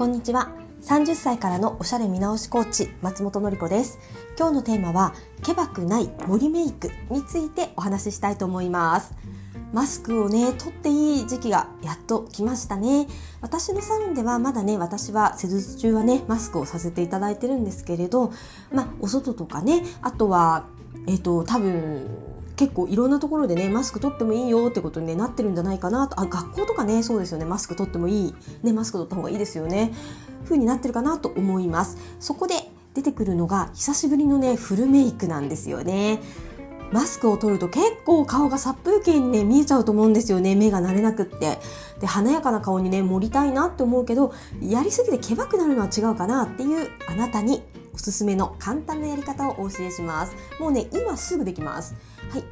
こんにちは。30歳からのおしゃれ見直しコーチ松本の子です。今日のテーマはけばくない森メイクについてお話ししたいと思います。マスクをね取っていい時期がやっと来ましたね。私のサロンではまだね私は施術中はねマスクをさせていただいてるんですけれどまあお外とかねあとはえっ、ー、と多分結構いろんなところでねマスク取ってもいいよってことに、ね、なってるんじゃないかなと。あ学校とかねそうですよね。マスク取ってもいい、ね、マスク取った方がいいですよね。風になってるかなと思います。そこで出てくるのが久しぶりのねフルメイクなんですよね。マスクを取ると結構顔が殺風景にね見えちゃうと思うんですよね。目が慣れなくって。で華やかな顔にね盛りたいなって思うけどやりすぎてけばくなるのは違うかなっていうあなたにすすめの簡単なやり方をお教えします。もうね今すぐできます。はい。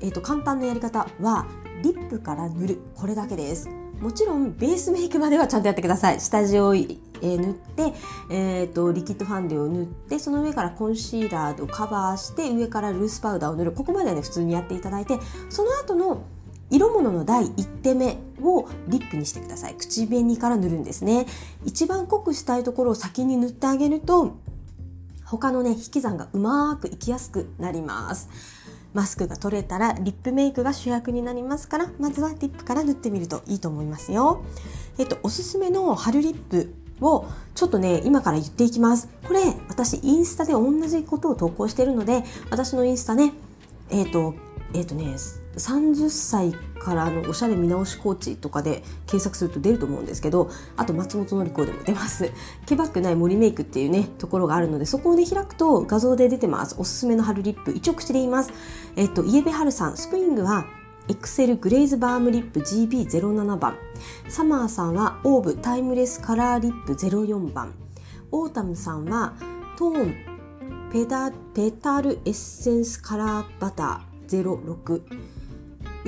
えーと、簡単なやり方はリップから塗る。これだけです。もちろんベースメイクまではちゃんとやってください。下地を、えー、塗って、えーと、リキッドファンデを塗ってその上からコンシーラーをカバーして上からルースパウダーを塗る。ここまではね普通にやっていただいてその後の色物の第1手目をリップにしてください。口紅から塗るんですね。一番濃くしたいところを先に塗ってあげると他のね引き算がうまくいきやすくなりますマスクが取れたらリップメイクが主役になりますからまずはリップから塗ってみるといいと思いますよ。えっとおすすめの春リップをちょっとね今から言っていきます。これ私インスタで同じことを投稿しているので私のインスタねえっとえっとね30歳からのおしゃれ見直しコーチとかで検索すると出ると思うんですけどあと松本の子でも出ます。けばくない森メイクっていうねところがあるのでそこをね開くと画像で出てます。おすすめの春リップ一応口で言います。えっとイエベ春さん。スプリングはエクセルグレイズバームリップ GB07 番。サマーさんはオーブタイムレスカラーリップ04番。オータムさんはトーンペダペタルエッセンスカラーバター06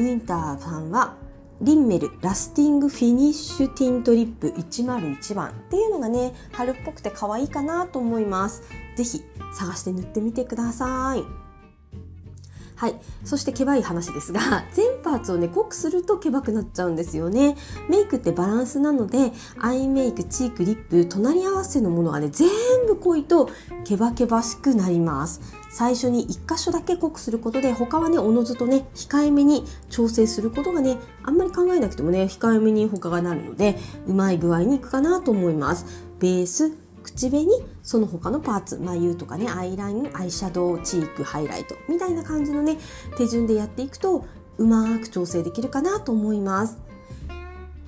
ウィンターさんはリンメルラスティングフィニッシュティントリップ101番っていうのがね春っぽくて可愛いかなと思います。是非探して塗ってみてください。はい。そしてけばい話ですが、全パーツをね、濃くするとけばくなっちゃうんですよね。メイクってバランスなので、アイメイク、チーク、リップ、隣り合わせのものがね、全部濃いとけばけばしくなります。最初に1箇所だけ濃くすることで、他はね、おのずとね、控えめに調整することがね、あんまり考えなくてもね、控えめに他がなるので、うまい具合にいくかなと思います。ベース、口紅その他のパーツ眉とかねアイラインアイシャドウチークハイライトみたいな感じのね手順でやっていくとうまく調整できるかなと思います。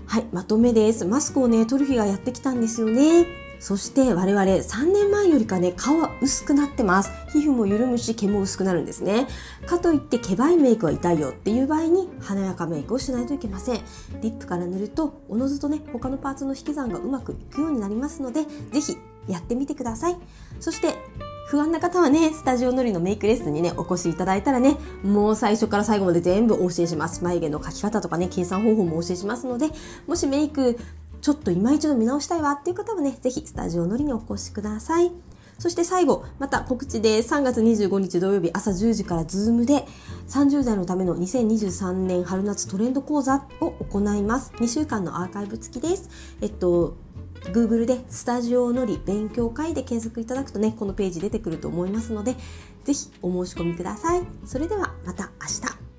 はいまとめです。マスクをね取る日がやってきたんですよね。そして我々3年前よりかね顔は薄くなってます。皮膚も緩むし毛も薄くなるんですね。かといって毛ばいメイクは痛いよっていう場合に華やかメイクをしないといけません。リップから塗るとおのずとね他のパーツの引き算がうまくいくようになりますので是非やってみてくださいそして不安な方はね、スタジオのりのメイクレッスンにね、お越しいただいたらね、もう最初から最後まで全部お教えします。眉毛の描き方とかね、計算方法もお教えしますので、もしメイクちょっと今一度見直したいわっていう方はね、ぜひスタジオのりにお越しください。そして最後、また告知で3月25日土曜日朝10時から Zoom で30代のための2023年春夏トレンド講座を行います。2週間のアーカイブ付きです。えっと、Google でスタジオのり勉強会で検索いただくとね、このページ出てくると思いますので、ぜひお申し込みください。それではまた明日。